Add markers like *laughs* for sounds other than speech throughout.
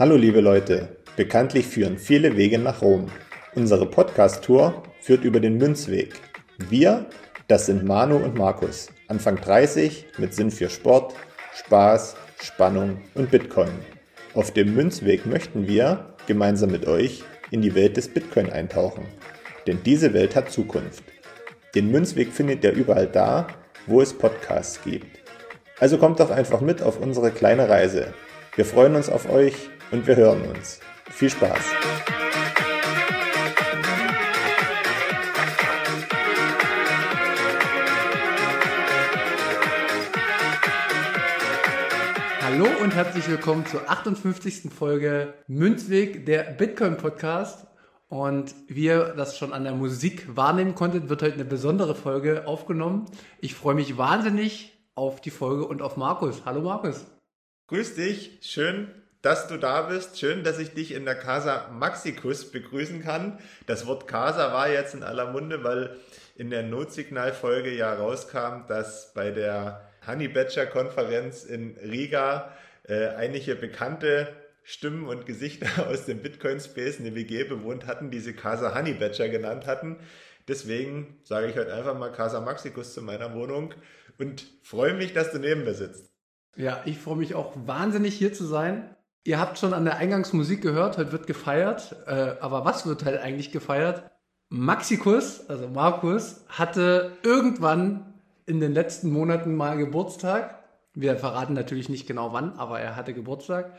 Hallo liebe Leute, bekanntlich führen viele Wege nach Rom. Unsere Podcast-Tour führt über den Münzweg. Wir, das sind Manu und Markus, Anfang 30 mit Sinn für Sport, Spaß, Spannung und Bitcoin. Auf dem Münzweg möchten wir, gemeinsam mit euch, in die Welt des Bitcoin eintauchen. Denn diese Welt hat Zukunft. Den Münzweg findet ihr überall da, wo es Podcasts gibt. Also kommt doch einfach mit auf unsere kleine Reise. Wir freuen uns auf euch und wir hören uns. Viel Spaß! Hallo und herzlich willkommen zur 58. Folge Münzweg, der Bitcoin Podcast. Und wie ihr das schon an der Musik wahrnehmen konntet, wird heute eine besondere Folge aufgenommen. Ich freue mich wahnsinnig auf die Folge und auf Markus. Hallo Markus. Grüß dich, schön, dass du da bist. Schön, dass ich dich in der Casa Maxicus begrüßen kann. Das Wort Casa war jetzt in aller Munde, weil in der Notsignal-Folge ja rauskam, dass bei der Honey Badger Konferenz in Riga äh, einige bekannte Stimmen und Gesichter *laughs* aus dem Bitcoin-Space eine WG bewohnt hatten, die sie Casa Honey Badger genannt hatten. Deswegen sage ich heute einfach mal Casa Maxicus zu meiner Wohnung und freue mich, dass du neben mir sitzt. Ja, ich freue mich auch wahnsinnig hier zu sein. Ihr habt schon an der Eingangsmusik gehört, heute wird gefeiert. Äh, aber was wird halt eigentlich gefeiert? Maxikus, also Markus, hatte irgendwann in den letzten Monaten mal Geburtstag. Wir verraten natürlich nicht genau wann, aber er hatte Geburtstag.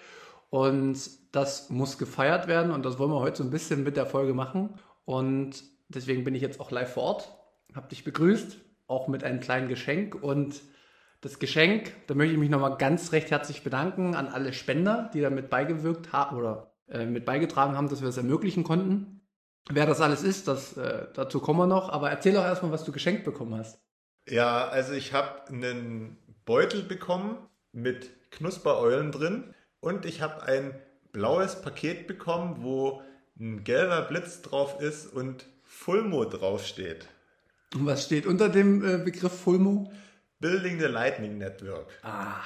Und das muss gefeiert werden und das wollen wir heute so ein bisschen mit der Folge machen. Und deswegen bin ich jetzt auch live vor Ort, habe dich begrüßt, auch mit einem kleinen Geschenk. Und das Geschenk, da möchte ich mich nochmal ganz recht herzlich bedanken an alle Spender, die damit beigewirkt haben oder äh, mit beigetragen haben, dass wir es ermöglichen konnten. Wer das alles ist, das, äh, dazu kommen wir noch. Aber erzähl doch erstmal, was du geschenkt bekommen hast. Ja, also ich habe einen Beutel bekommen mit Knuspereulen drin und ich habe ein blaues Paket bekommen, wo ein gelber Blitz drauf ist und Fulmo draufsteht. Und was steht unter dem äh, Begriff Fulmo? Building the Lightning Network. Ah,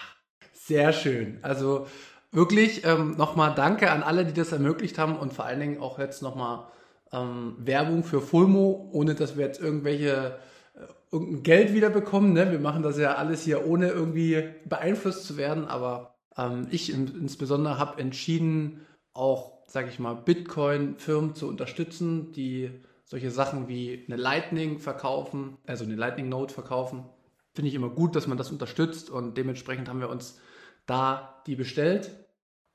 sehr schön. Also wirklich ähm, nochmal danke an alle, die das ermöglicht haben und vor allen Dingen auch jetzt nochmal ähm, Werbung für Fulmo, ohne dass wir jetzt irgendwelche äh, irgendein Geld wiederbekommen. Ne? Wir machen das ja alles hier ohne irgendwie beeinflusst zu werden, aber ähm, ich insbesondere habe entschieden, auch, sage ich mal, Bitcoin-Firmen zu unterstützen, die solche Sachen wie eine Lightning verkaufen, also eine Lightning Note verkaufen. Finde ich immer gut, dass man das unterstützt und dementsprechend haben wir uns da die bestellt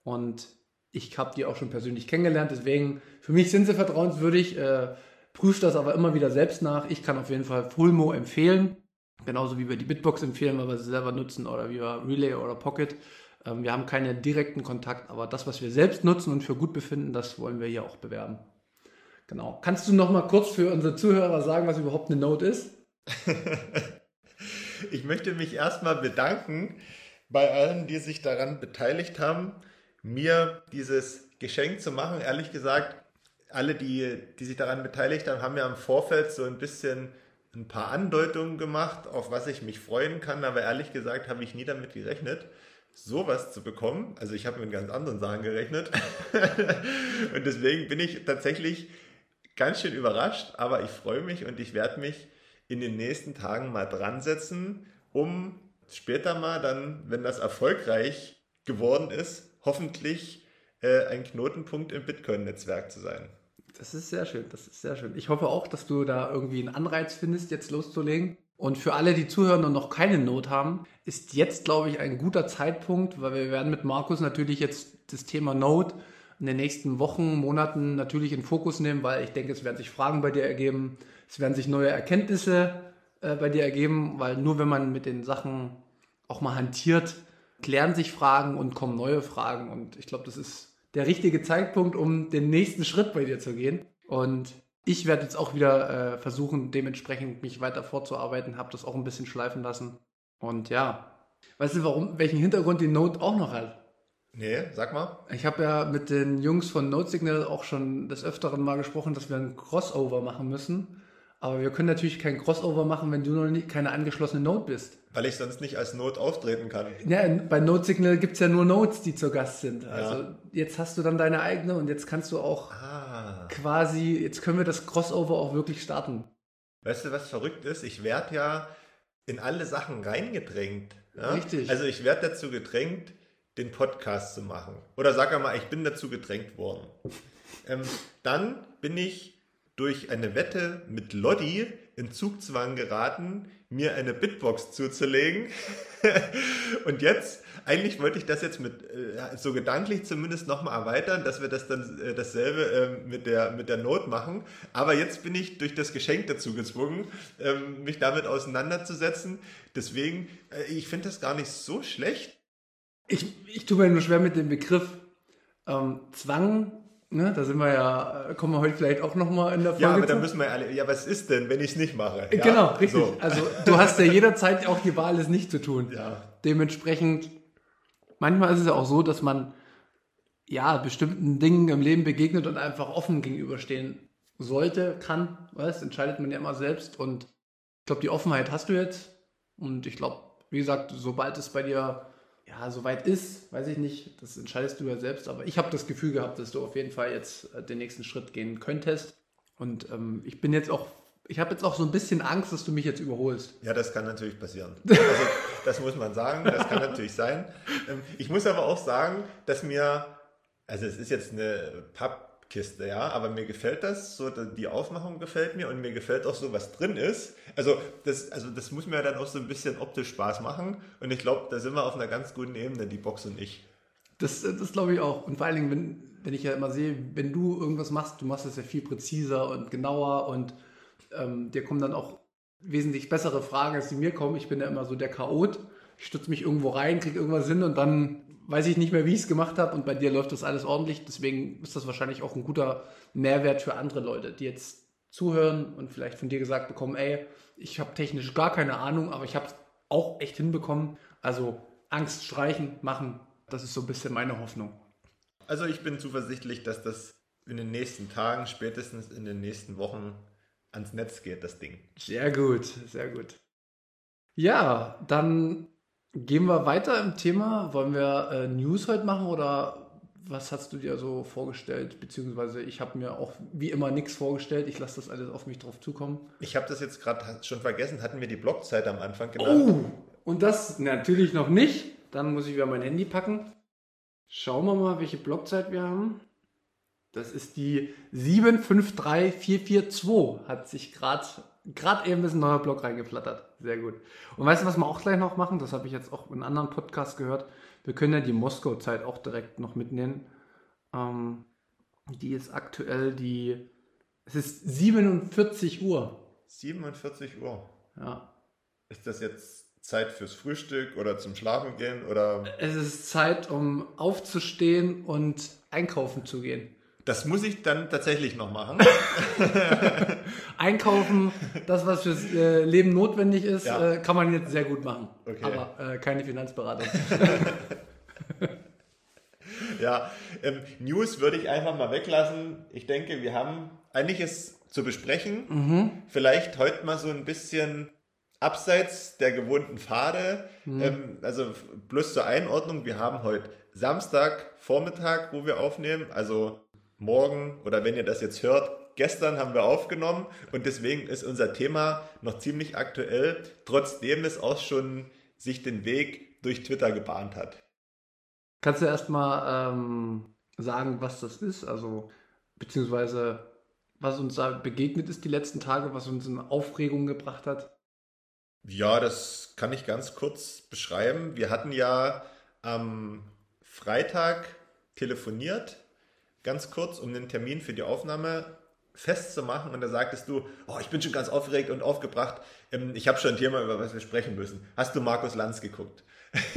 und ich habe die auch schon persönlich kennengelernt, deswegen für mich sind sie vertrauenswürdig. Äh, prüft das aber immer wieder selbst nach. Ich kann auf jeden Fall Fulmo empfehlen, genauso wie wir die Bitbox empfehlen, weil wir sie selber nutzen oder wie wir Relay oder Pocket. Ähm, wir haben keinen direkten Kontakt, aber das, was wir selbst nutzen und für gut befinden, das wollen wir hier auch bewerben. Genau. Kannst du noch mal kurz für unsere Zuhörer sagen, was überhaupt eine Note ist? *laughs* ich möchte mich erstmal bedanken bei allen, die sich daran beteiligt haben, mir dieses Geschenk zu machen. Ehrlich gesagt, alle, die, die sich daran beteiligt haben, haben ja im Vorfeld so ein bisschen ein paar Andeutungen gemacht, auf was ich mich freuen kann, aber ehrlich gesagt habe ich nie damit gerechnet sowas zu bekommen. Also ich habe mit ganz anderen Sachen gerechnet. *laughs* und deswegen bin ich tatsächlich ganz schön überrascht, aber ich freue mich und ich werde mich in den nächsten Tagen mal dran setzen, um später mal dann, wenn das erfolgreich geworden ist, hoffentlich äh, ein Knotenpunkt im Bitcoin-Netzwerk zu sein. Das ist sehr schön, das ist sehr schön. Ich hoffe auch, dass du da irgendwie einen Anreiz findest, jetzt loszulegen. Und für alle, die zuhören und noch keine Not haben, ist jetzt, glaube ich, ein guter Zeitpunkt, weil wir werden mit Markus natürlich jetzt das Thema Note in den nächsten Wochen, Monaten natürlich in Fokus nehmen, weil ich denke, es werden sich Fragen bei dir ergeben, es werden sich neue Erkenntnisse äh, bei dir ergeben, weil nur wenn man mit den Sachen auch mal hantiert, klären sich Fragen und kommen neue Fragen. Und ich glaube, das ist der richtige Zeitpunkt, um den nächsten Schritt bei dir zu gehen. Und ich werde jetzt auch wieder äh, versuchen, dementsprechend mich weiter vorzuarbeiten, habe das auch ein bisschen schleifen lassen. Und ja, weißt du, warum, welchen Hintergrund die Note auch noch hat? Nee, sag mal. Ich habe ja mit den Jungs von Note Signal auch schon des Öfteren mal gesprochen, dass wir ein Crossover machen müssen. Aber wir können natürlich kein Crossover machen, wenn du noch nicht, keine angeschlossene Node bist. Weil ich sonst nicht als Node auftreten kann. Ja, bei Node Signal gibt es ja nur Nodes, die zu Gast sind. Also ja. jetzt hast du dann deine eigene und jetzt kannst du auch ah. quasi, jetzt können wir das Crossover auch wirklich starten. Weißt du, was verrückt ist? Ich werde ja in alle Sachen reingedrängt. Ja? Richtig. Also ich werde dazu gedrängt, den Podcast zu machen. Oder sag einmal, ich bin dazu gedrängt worden. *laughs* ähm, dann bin ich durch eine Wette mit Lodi in Zugzwang geraten, mir eine Bitbox zuzulegen. *laughs* und jetzt, eigentlich wollte ich das jetzt mit, äh, so gedanklich zumindest nochmal erweitern, dass wir das dann äh, dasselbe äh, mit, der, mit der Not machen. Aber jetzt bin ich durch das Geschenk dazu gezwungen, ähm, mich damit auseinanderzusetzen. Deswegen, äh, ich finde das gar nicht so schlecht. Ich, ich tue mir nur schwer mit dem Begriff ähm, Zwang Ne, da sind wir ja, kommen wir heute vielleicht auch nochmal in der Folge. Ja, aber da müssen wir alle, ja, was ist denn, wenn ich es nicht mache? Ja, genau, richtig. So. Also du hast ja jederzeit auch die Wahl, es nicht zu tun. Ja. Dementsprechend, manchmal ist es ja auch so, dass man ja bestimmten Dingen im Leben begegnet und einfach offen gegenüberstehen sollte, kann. Was entscheidet man ja immer selbst. Und ich glaube, die Offenheit hast du jetzt. Und ich glaube, wie gesagt, sobald es bei dir ja, soweit ist, weiß ich nicht, das entscheidest du ja selbst, aber ich habe das Gefühl gehabt, dass du auf jeden Fall jetzt äh, den nächsten Schritt gehen könntest. Und ähm, ich bin jetzt auch, ich habe jetzt auch so ein bisschen Angst, dass du mich jetzt überholst. Ja, das kann natürlich passieren. Also, *laughs* das muss man sagen, das kann natürlich sein. Ähm, ich muss aber auch sagen, dass mir, also es ist jetzt eine Papp Kiste, ja, aber mir gefällt das, so die Aufmachung gefällt mir und mir gefällt auch so, was drin ist. Also das, also das muss mir dann auch so ein bisschen optisch Spaß machen und ich glaube, da sind wir auf einer ganz guten Ebene, die Box und ich. Das, das glaube ich auch und vor allen Dingen, wenn, wenn ich ja immer sehe, wenn du irgendwas machst, du machst es ja viel präziser und genauer und ähm, dir kommen dann auch wesentlich bessere Fragen, als die mir kommen. Ich bin ja immer so der Chaot. Ich stütze mich irgendwo rein, kriege irgendwas hin und dann weiß ich nicht mehr, wie ich es gemacht habe und bei dir läuft das alles ordentlich. Deswegen ist das wahrscheinlich auch ein guter Mehrwert für andere Leute, die jetzt zuhören und vielleicht von dir gesagt bekommen, ey, ich habe technisch gar keine Ahnung, aber ich habe es auch echt hinbekommen. Also Angst streichen, machen, das ist so ein bisschen meine Hoffnung. Also ich bin zuversichtlich, dass das in den nächsten Tagen, spätestens in den nächsten Wochen ans Netz geht, das Ding. Sehr gut, sehr gut. Ja, dann Gehen wir weiter im Thema. Wollen wir äh, News heute machen oder was hast du dir so vorgestellt? Beziehungsweise ich habe mir auch wie immer nichts vorgestellt. Ich lasse das alles auf mich drauf zukommen. Ich habe das jetzt gerade schon vergessen. Hatten wir die Blockzeit am Anfang genannt? Oh, und das natürlich noch nicht. Dann muss ich wieder mein Handy packen. Schauen wir mal, welche Blockzeit wir haben. Das ist die 753442. Hat sich gerade gerade eben ist ein neuer Blog reingeflattert. Sehr gut. Und weißt du, was wir auch gleich noch machen? Das habe ich jetzt auch in anderen Podcast gehört. Wir können ja die Moskau-Zeit auch direkt noch mitnehmen. Ähm, die ist aktuell die. Es ist 47 Uhr. 47 Uhr. Ja. Ist das jetzt Zeit fürs Frühstück oder zum Schlafen gehen oder? Es ist Zeit, um aufzustehen und einkaufen zu gehen. Das muss ich dann tatsächlich noch machen. *laughs* Einkaufen, das, was fürs äh, Leben notwendig ist, ja. äh, kann man jetzt sehr gut machen. Okay. Aber äh, keine Finanzberatung. *laughs* *laughs* ja, ähm, News würde ich einfach mal weglassen. Ich denke, wir haben einiges zu besprechen. Mhm. Vielleicht heute mal so ein bisschen abseits der gewohnten Pfade. Mhm. Ähm, also bloß zur Einordnung, wir haben heute Samstag Vormittag, wo wir aufnehmen. Also morgen oder wenn ihr das jetzt hört, gestern haben wir aufgenommen und deswegen ist unser Thema noch ziemlich aktuell, trotzdem es auch schon sich den Weg durch Twitter gebahnt hat. Kannst du erstmal ähm, sagen, was das ist? Also, beziehungsweise was uns da begegnet ist die letzten Tage, was uns in Aufregung gebracht hat? Ja, das kann ich ganz kurz beschreiben. Wir hatten ja am Freitag telefoniert ganz kurz, um den Termin für die Aufnahme festzumachen. Und da sagtest du, oh, ich bin schon ganz aufgeregt und aufgebracht. Ähm, ich habe schon ein Thema, über was wir sprechen müssen. Hast du Markus Lanz geguckt? *laughs*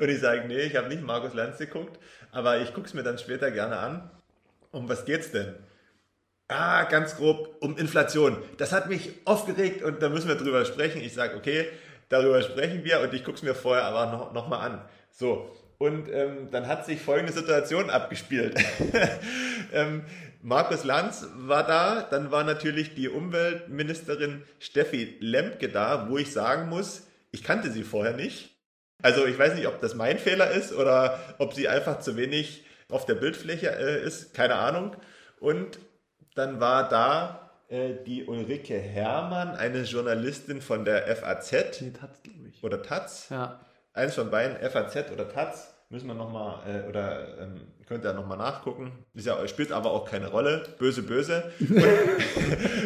und ich sage, nee, ich habe nicht Markus Lanz geguckt, aber ich gucke es mir dann später gerne an. Um was geht's denn? Ah, ganz grob um Inflation. Das hat mich aufgeregt und da müssen wir drüber sprechen. Ich sage, okay, darüber sprechen wir und ich gucke es mir vorher aber noch, noch an. So, Und ähm, dann hat sich folgende Situation abgespielt. *laughs* ähm, Markus Lanz war da, dann war natürlich die Umweltministerin Steffi Lemke da, wo ich sagen muss, ich kannte sie vorher nicht. Also ich weiß nicht, ob das mein Fehler ist oder ob sie einfach zu wenig auf der Bildfläche äh, ist, keine Ahnung. Und dann war da äh, die Ulrike Herrmann, eine Journalistin von der FAZ. Nee, Taz, glaube ich. Oder Taz. Ja. Eins von beiden, FAZ oder Taz. Müssen wir nochmal, äh, oder ähm, könnt ihr nochmal nachgucken. Ist ja, spielt aber auch keine Rolle. Böse, böse. *laughs*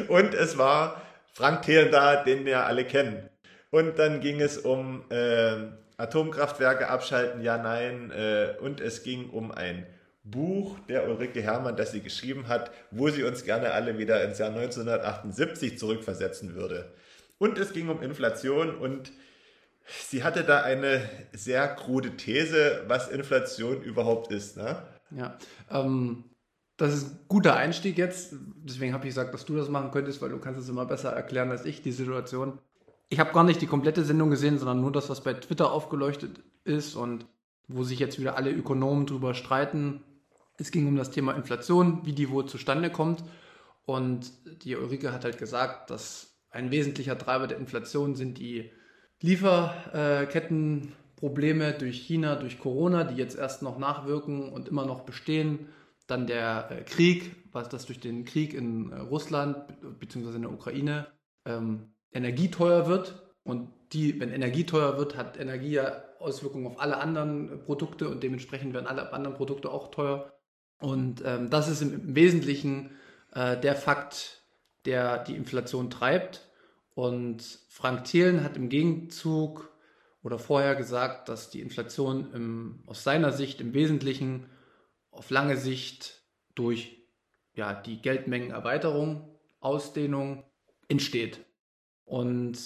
Und, und es war Frank Thelen da, den wir alle kennen. Und dann ging es um äh, Atomkraftwerke abschalten, ja, nein. Äh, und es ging um ein Buch der Ulrike Herrmann, das sie geschrieben hat, wo sie uns gerne alle wieder ins Jahr 1978 zurückversetzen würde. Und es ging um Inflation und sie hatte da eine sehr krude These, was Inflation überhaupt ist. Ne? Ja, ähm, das ist ein guter Einstieg jetzt. Deswegen habe ich gesagt, dass du das machen könntest, weil du kannst es immer besser erklären als ich, die Situation. Ich habe gar nicht die komplette Sendung gesehen, sondern nur das, was bei Twitter aufgeleuchtet ist und wo sich jetzt wieder alle Ökonomen drüber streiten. Es ging um das Thema Inflation, wie die wohl zustande kommt. Und die Ulrike hat halt gesagt, dass ein wesentlicher Treiber der Inflation sind die Lieferkettenprobleme durch China, durch Corona, die jetzt erst noch nachwirken und immer noch bestehen. Dann der äh, Krieg, was das durch den Krieg in äh, Russland bzw. in der Ukraine ähm, Energie teuer wird. Und die, wenn Energie teuer wird, hat Energie ja Auswirkungen auf alle anderen Produkte und dementsprechend werden alle anderen Produkte auch teuer. Und ähm, das ist im, Wesentlichen äh, der Fakt, der die Inflation treibt. Und Frank Thelen hat im Gegenzug oder vorher gesagt, dass die Inflation im, aus seiner Sicht im Wesentlichen auf lange Sicht durch ja, die Geldmengenerweiterung, Ausdehnung entsteht. Und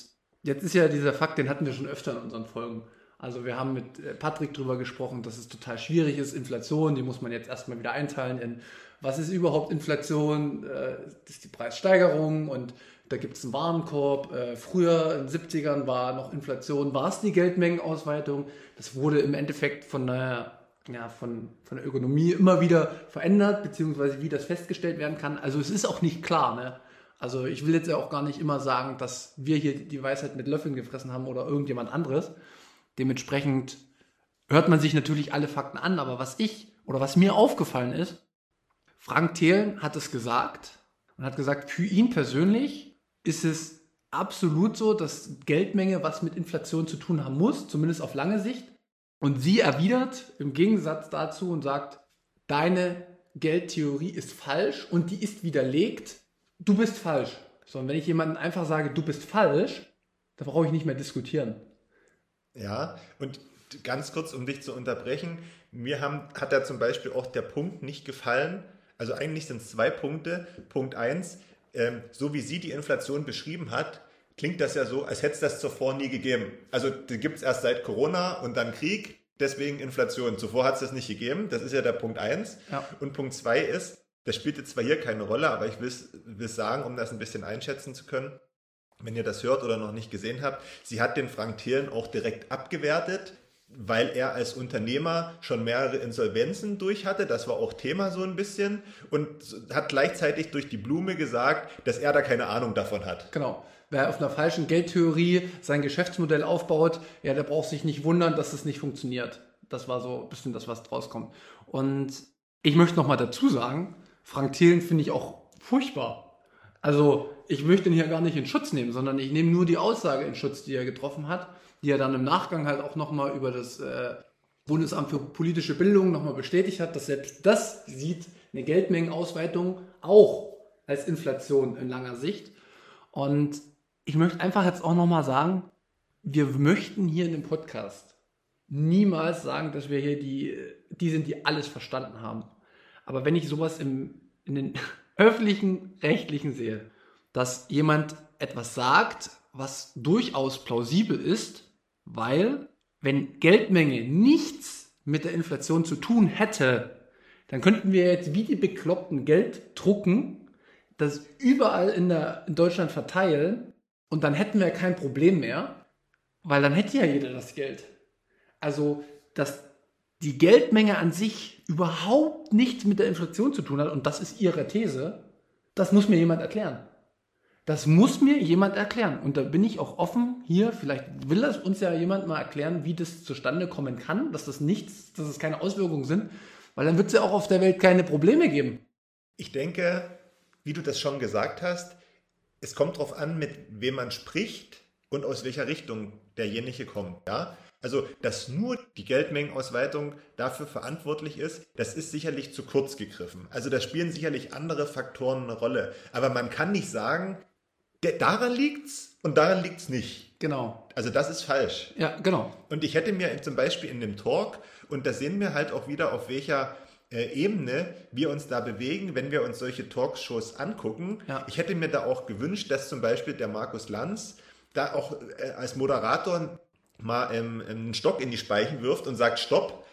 jetzt ist ja dieser Fakt, den hatten wir schon öfter in unseren Folgen. Also wir haben mit äh, Patrick darüber gesprochen, dass es total schwierig ist. Inflation, die muss man jetzt erstmal wieder einteilen in, was ist überhaupt Inflation? Äh, ist die Preissteigerung und da gibt es einen Warenkorb. Äh, früher in den 70ern war noch Inflation, war es die Geldmengenausweitung. Das wurde im Endeffekt von der, ja, von, von der Ökonomie immer wieder verändert, beziehungsweise wie das festgestellt werden kann. Also es ist auch nicht klar. Ne? Also ich will jetzt ja auch gar nicht immer sagen, dass wir hier die Weisheit mit Löffeln gefressen haben oder irgendjemand anderes. Dementsprechend hört man sich natürlich alle Fakten an, aber was ich oder was mir aufgefallen ist, Frank Thelen hat es gesagt und hat gesagt, für ihn persönlich ist es absolut so, dass Geldmenge was mit Inflation zu tun haben muss, zumindest auf lange Sicht. Und sie erwidert im Gegensatz dazu und sagt, deine Geldtheorie ist falsch und die ist widerlegt. Du bist falsch. So, und wenn ich jemandem einfach sage, du bist falsch, dann brauche ich nicht mehr diskutieren. Ja, und ganz kurz, um dich zu unterbrechen, mir haben, hat da zum Beispiel auch der Punkt nicht gefallen. Also eigentlich sind es zwei Punkte. Punkt eins, ähm, so wie sie die Inflation beschrieben hat, klingt das ja so, als hätte es das zuvor nie gegeben. Also die gibt es erst seit Corona und dann Krieg, deswegen Inflation. Zuvor hat es das nicht gegeben. Das ist ja der Punkt eins. Ja. Und Punkt zwei ist, das spielt jetzt zwar hier keine Rolle, aber ich will es sagen, um das ein bisschen einschätzen zu können wenn ihr das hört oder noch nicht gesehen habt, sie hat den Frank Thelen auch direkt abgewertet, weil er als Unternehmer schon mehrere Insolvenzen durch hatte. Das war auch Thema so ein bisschen und hat gleichzeitig durch die Blume gesagt, dass er da keine Ahnung davon hat. Genau. Wer auf einer falschen Geldtheorie sein Geschäftsmodell aufbaut, ja, der braucht sich nicht wundern, dass es nicht funktioniert. Das war so ein bisschen das, was draus kommt. Und ich möchte noch mal dazu sagen, Frank Thelen finde ich auch furchtbar. Also ich möchte ihn hier gar nicht in Schutz nehmen, sondern ich nehme nur die Aussage in Schutz, die er getroffen hat, die er dann im Nachgang halt auch nochmal über das äh, Bundesamt für politische Bildung nochmal bestätigt hat, dass selbst das sieht eine Geldmengenausweitung auch als Inflation in langer Sicht. Und ich möchte einfach jetzt auch nochmal sagen, wir möchten hier in dem Podcast niemals sagen, dass wir hier die, die sind, die alles verstanden haben. Aber wenn ich sowas im, in den *laughs* öffentlichen Rechtlichen sehe, dass jemand etwas sagt, was durchaus plausibel ist, weil wenn Geldmenge nichts mit der Inflation zu tun hätte, dann könnten wir jetzt wie die Bekloppten Geld drucken, das überall in, der, in Deutschland verteilen und dann hätten wir kein Problem mehr, weil dann hätte ja jeder das Geld. Also das die Geldmenge an sich überhaupt nichts mit der Inflation zu tun hat, und das ist ihre These, das muss mir jemand erklären. Das muss mir jemand erklären. Und da bin ich auch offen hier. Vielleicht will das uns ja jemand mal erklären, wie das zustande kommen kann, dass das nichts, dass es keine Auswirkungen sind. Weil dann wird es ja auch auf der Welt keine Probleme geben. Ich denke, wie du das schon gesagt hast, es kommt darauf an, mit wem man spricht und aus welcher Richtung derjenige kommt. Ja? Also, dass nur die Geldmengenausweitung dafür verantwortlich ist, das ist sicherlich zu kurz gegriffen. Also, da spielen sicherlich andere Faktoren eine Rolle. Aber man kann nicht sagen, der, daran liegt's und daran liegt's nicht. Genau. Also, das ist falsch. Ja, genau. Und ich hätte mir zum Beispiel in dem Talk, und da sehen wir halt auch wieder, auf welcher äh, Ebene wir uns da bewegen, wenn wir uns solche Talkshows angucken. Ja. Ich hätte mir da auch gewünscht, dass zum Beispiel der Markus Lanz da auch äh, als Moderator mal ähm, einen Stock in die Speichen wirft und sagt, stopp,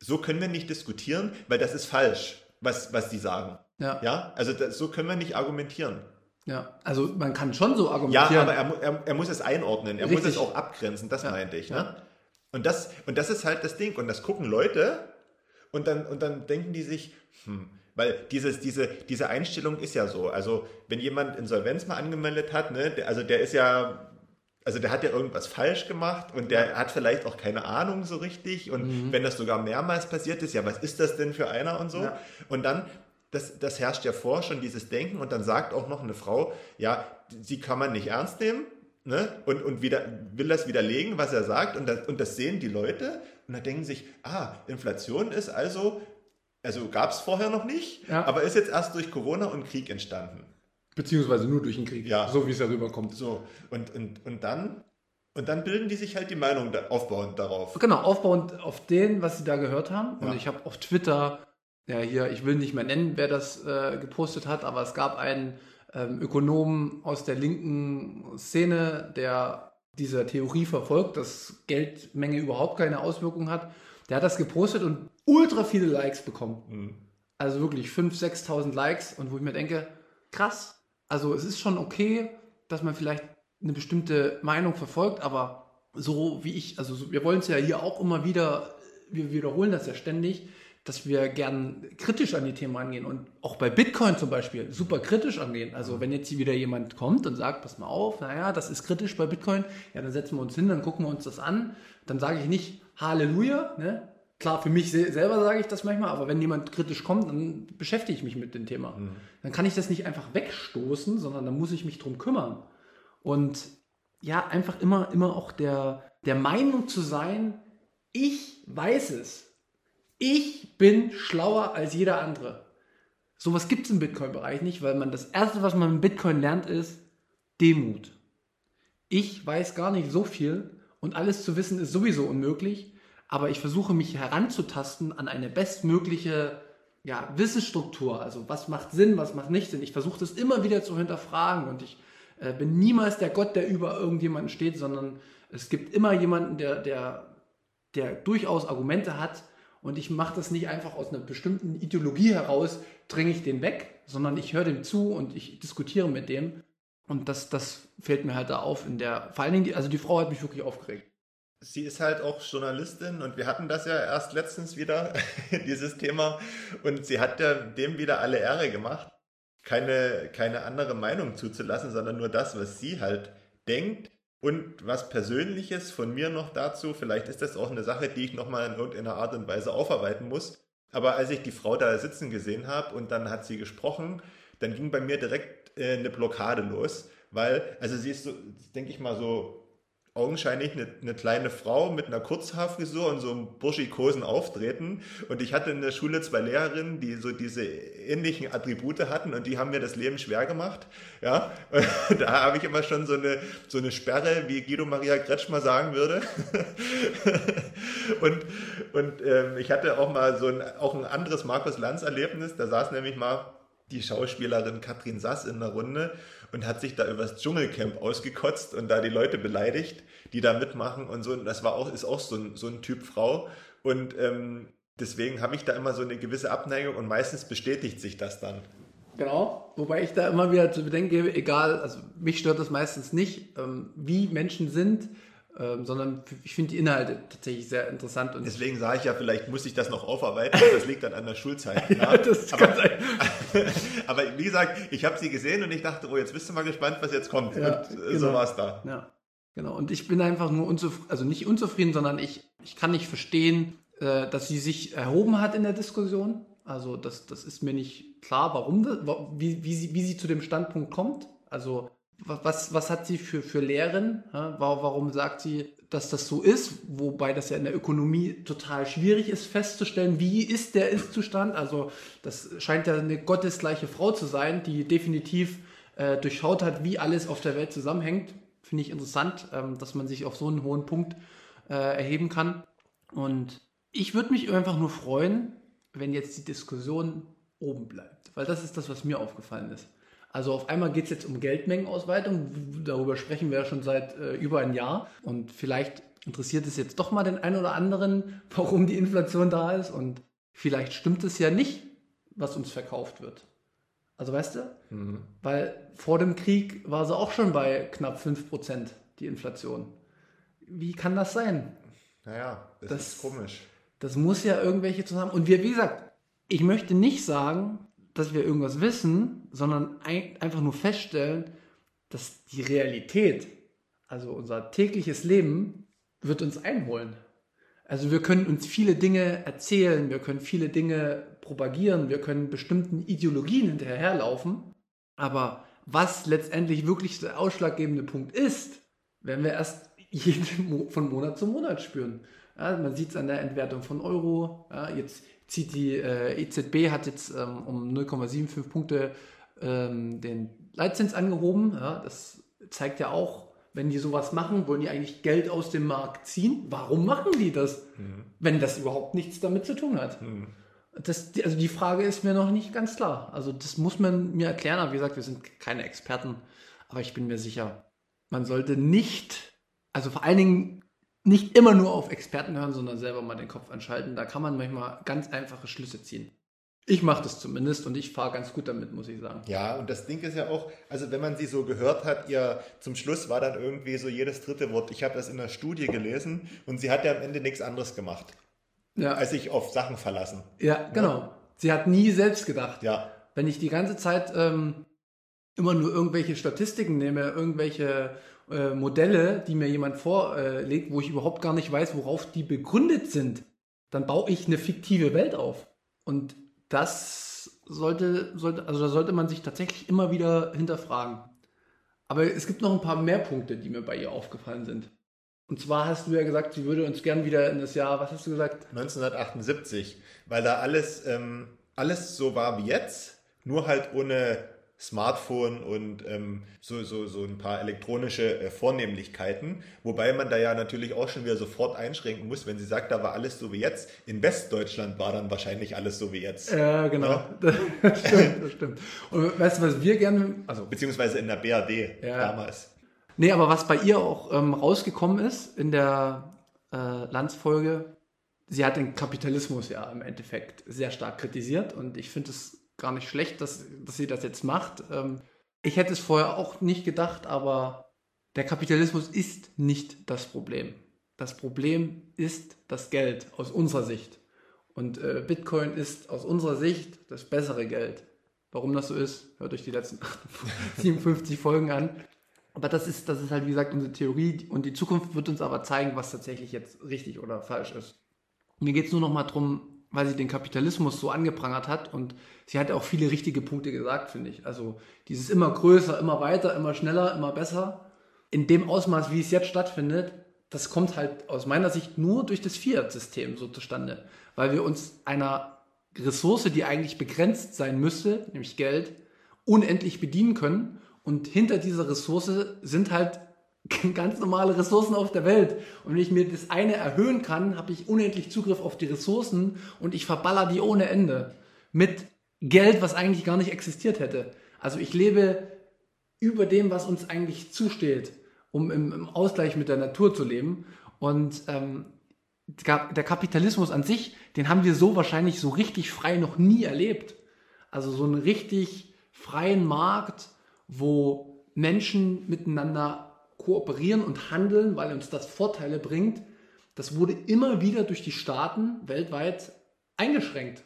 so können wir nicht diskutieren, weil das ist falsch, was, was die sagen. Ja. ja? Also das, so können wir nicht argumentieren. Ja, also man kann schon so Ja, argumentieren. aber er, er, er muss es einordnen, er muss Richtig. es auch abgrenzen, das Ja. meinte ich. Ja. Ne? Und, das, und das ist halt das Ding. Und das gucken Leute und dann, und dann denken die sich, hm, weil dieses, diese, diese Einstellung ist ja so. Also wenn jemand Insolvenz mal angemeldet hat, ne, der, also der ist ja, also der hat ja irgendwas falsch gemacht und der hat vielleicht auch keine Ahnung so richtig. Und wenn das sogar mehrmals passiert ist, ja, was ist das denn für einer und so? Ja. Und dann, das, das herrscht ja vor, schon dieses Denken. Und dann sagt auch noch eine Frau, ja, sie kann man nicht ernst nehmen. Ne? Und, und wieder, will das widerlegen, was er sagt. Und das, und das sehen die Leute. Und dann denken sich, ah, Inflation ist also, also gab es vorher noch nicht, Ja. aber ist jetzt erst durch Corona und Krieg entstanden. Beziehungsweise nur durch den Krieg. Ja. So wie es ja rüberkommt. So, und, und, und dann, und dann bilden die sich halt die Meinung da, aufbauend darauf. Genau, aufbauend auf den, was sie da gehört haben. Und Ja. ich habe auf Twitter, ja hier, ich will nicht mehr nennen, wer das äh, gepostet hat, aber es gab einen ähm, Ökonomen aus der linken Szene, der diese Theorie verfolgt, dass Geldmenge überhaupt keine Auswirkung hat. Der hat das gepostet und ultra viele Likes bekommen. Hm. Also wirklich 5.000, 6.000 Likes und wo ich mir denke, krass. Also es ist schon okay, dass man vielleicht eine bestimmte Meinung verfolgt, aber so wie ich, also so, wir wollen es ja hier auch immer wieder, wir wiederholen das ja ständig, dass wir gern kritisch an die Themen rangehen und auch bei Bitcoin zum Beispiel super kritisch angehen. Also wenn jetzt hier wieder jemand kommt und sagt, pass mal auf, naja, das ist kritisch bei Bitcoin, ja, dann setzen wir uns hin, dann gucken wir uns das an, dann sage ich nicht Halleluja, ne? Klar, für mich se- selber sage ich das manchmal, aber wenn jemand kritisch kommt, dann beschäftige ich mich mit dem Thema. Dann kann ich das nicht einfach wegstoßen, sondern dann muss ich mich drum kümmern. Und ja, einfach immer, immer auch der, der Meinung zu sein, ich weiß es. Ich bin schlauer als jeder andere. Sowas gibt es im Bitcoin-Bereich nicht, weil man das Erste, was man mit Bitcoin lernt, ist Demut. Ich weiß gar nicht so viel und alles zu wissen ist sowieso unmöglich, aber ich versuche mich heranzutasten an eine bestmögliche ja, Wissensstruktur. Also was macht Sinn, was macht nicht Sinn. Ich versuche das immer wieder zu hinterfragen und ich äh, bin niemals der Gott, der über irgendjemanden steht, sondern es gibt immer jemanden, der, der, der durchaus Argumente hat und ich mache das nicht einfach aus einer bestimmten Ideologie heraus, dränge ich den weg, sondern ich höre dem zu und ich diskutiere mit dem. Und das, das fällt mir halt da auf in der, vor allen Dingen, die, also die Frau hat mich wirklich aufgeregt. Sie ist halt auch Journalistin und wir hatten das ja erst letztens wieder, *laughs* dieses Thema. Und sie hat ja dem wieder alle Ehre gemacht, keine, keine andere Meinung zuzulassen, sondern nur das, was sie halt denkt. Und was Persönliches von mir noch dazu, vielleicht ist das auch eine Sache, die ich nochmal in irgendeiner Art und Weise aufarbeiten muss. Aber als ich die Frau da sitzen gesehen habe und dann hat sie gesprochen, dann ging bei mir direkt äh, eine Blockade los, weil, also sie ist so, denke ich mal, so augenscheinlich eine, eine kleine Frau mit einer Kurzhaarfrisur und so einem burschikosen Auftreten. Und ich hatte in der Schule zwei Lehrerinnen, die so diese ähnlichen Attribute hatten und die haben mir das Leben schwer gemacht. Ja, und *laughs* da habe ich immer schon so eine, so eine Sperre, wie Guido Maria Kretschmer sagen würde. *laughs* und und ähm, ich hatte auch mal so ein, auch ein anderes Markus Lanz-Erlebnis. Da saß nämlich mal die Schauspielerin Katrin Sass in der Runde und hat sich da übers Dschungelcamp ausgekotzt und da die Leute beleidigt, die da mitmachen und so. Und das war auch, ist auch so ein, so ein Typ Frau. Und ähm, deswegen habe ich da immer so eine gewisse Abneigung und meistens bestätigt sich das dann. Genau, wobei ich da immer wieder zu bedenken gebe, egal, also mich stört das meistens nicht, ähm, wie Menschen sind, ähm, sondern ich finde die Inhalte tatsächlich sehr interessant. Und Deswegen sage ich ja, vielleicht muss ich das noch aufarbeiten, das liegt dann an der Schulzeit. *laughs* ja, das aber, kann sein. *laughs* aber wie gesagt, ich habe sie gesehen und ich dachte, oh, jetzt bist du mal gespannt, was jetzt kommt. Ja, und äh, genau. so war es da. Ja, genau. Und ich bin einfach nur unzufrieden, also nicht unzufrieden, sondern ich, ich kann nicht verstehen, äh, dass sie sich erhoben hat in der Diskussion. Also das, das ist mir nicht klar, warum, das, wie, wie, sie, wie sie zu dem Standpunkt kommt. Also was, was hat sie für, für Lehren? Warum sagt sie, dass das so ist? Wobei das ja in der Ökonomie total schwierig ist festzustellen, wie ist der Ist-Zustand. Also das scheint ja eine gottesgleiche Frau zu sein, die definitiv äh, durchschaut hat, wie alles auf der Welt zusammenhängt. Finde ich interessant, ähm, dass man sich auf so einen hohen Punkt äh, erheben kann. Und ich würde mich einfach nur freuen, wenn jetzt die Diskussion oben bleibt. Weil das ist das, was mir aufgefallen ist. Also auf einmal geht es jetzt um Geldmengenausweitung. Darüber sprechen wir ja schon seit äh, über ein Jahr. Und vielleicht interessiert es jetzt doch mal den einen oder anderen, *laughs* warum die Inflation da ist. Und vielleicht stimmt es ja nicht, was uns verkauft wird. Also weißt du? Mhm. Weil vor dem Krieg war sie auch schon bei knapp 5%, die Inflation. Wie kann das sein? Naja, das, das ist komisch. Das muss ja irgendwelche zusammen. Und wir, wie gesagt, ich möchte nicht sagen, dass wir irgendwas wissen, sondern ein, einfach nur feststellen, dass die Realität, also unser tägliches Leben, wird uns einholen. Also wir können uns viele Dinge erzählen, wir können viele Dinge propagieren, wir können bestimmten Ideologien hinterherlaufen, aber was letztendlich wirklich der ausschlaggebende Punkt ist, werden wir erst jeden, von Monat zu Monat spüren. Ja, man sieht es an der Entwertung von Euro. Ja, jetzt zieht die äh, EZB hat jetzt ähm, um 0,75 Punkte ähm, den Leitzins angehoben. Ja, das zeigt ja auch, wenn die sowas machen, wollen die eigentlich Geld aus dem Markt ziehen. Warum machen die das, mhm. wenn das überhaupt nichts damit zu tun hat? Mhm. Das, also die Frage ist mir noch nicht ganz klar. Also das muss man mir erklären. Aber wie gesagt, wir sind keine Experten. Aber ich bin mir sicher, man sollte nicht, also vor allen Dingen nicht immer nur auf Experten hören, sondern selber mal den Kopf anschalten. Da kann man manchmal ganz einfache Schlüsse ziehen. Ich mache das zumindest und ich fahre ganz gut damit, muss ich sagen. Ja, und das Ding ist ja auch, also wenn man sie so gehört hat, ihr zum Schluss war dann irgendwie so jedes dritte Wort. Ich habe das in der Studie gelesen und sie hat ja am Ende nichts anderes gemacht, ja. als sich auf Sachen verlassen. Ja, genau. Ja. Sie hat nie selbst gedacht. Ja. Wenn ich die ganze Zeit ähm, immer nur irgendwelche Statistiken nehme, irgendwelche äh, Modelle, die mir jemand vorlegt, wo ich überhaupt gar nicht weiß, worauf die begründet sind, dann baue ich eine fiktive Welt auf. Und das sollte, sollte, also da sollte man sich tatsächlich immer wieder hinterfragen. Aber es gibt noch ein paar mehr Punkte, die mir bei ihr aufgefallen sind. Und zwar hast du ja gesagt, sie würde uns gern wieder in das Jahr, was hast du gesagt? 1978, weil da alles, ähm, alles so war wie jetzt, nur halt ohne Smartphone und ähm, so, so, so ein paar elektronische äh, Vornehmlichkeiten. Wobei man da ja natürlich auch schon wieder sofort einschränken muss, wenn sie sagt, da war alles so wie jetzt. In Westdeutschland war dann wahrscheinlich alles so wie jetzt. Ja, genau. Ja? *laughs* Das stimmt, das stimmt. Und weißt du, was wir gerne. Also, Beziehungsweise in der BRD ja. damals. Nee, aber was bei ihr auch ähm, rausgekommen ist in der äh, Landsfolge, sie hat den Kapitalismus ja im Endeffekt sehr stark kritisiert und ich finde es gar nicht schlecht, dass, dass sie das jetzt macht. Ähm, ich hätte es vorher auch nicht gedacht, aber der Kapitalismus ist nicht das Problem. Das Problem ist das Geld aus unserer Sicht. Und äh, Bitcoin ist aus unserer Sicht das bessere Geld. Warum das so ist, hört euch die letzten *laughs* 57 Folgen an. Aber das ist, das ist halt, wie gesagt, unsere Theorie. Und die Zukunft wird uns aber zeigen, was tatsächlich jetzt richtig oder falsch ist. Mir geht es nur noch mal darum, weil sie den Kapitalismus so angeprangert hat und sie hat auch viele richtige Punkte gesagt, finde ich. Also dieses immer größer, immer weiter, immer schneller, immer besser. In dem Ausmaß, wie es jetzt stattfindet, das kommt halt aus meiner Sicht nur durch das Fiat-System so zustande, weil wir uns einer Ressource, die eigentlich begrenzt sein müsste, nämlich Geld, unendlich bedienen können. Und hinter dieser Ressource sind halt *laughs* ganz normale Ressourcen auf der Welt. Und wenn ich mir das eine erhöhen kann, habe ich unendlich Zugriff auf die Ressourcen und ich verballer die ohne Ende. Mit Geld, was eigentlich gar nicht existiert hätte. Also ich lebe über dem, was uns eigentlich zusteht, um im, im Ausgleich mit der Natur zu leben. Und ähm, der Kapitalismus an sich, den haben wir so wahrscheinlich so richtig frei noch nie erlebt. Also so einen richtig freien Markt, wo Menschen miteinander kooperieren und handeln, weil uns das Vorteile bringt, das wurde immer wieder durch die Staaten weltweit eingeschränkt.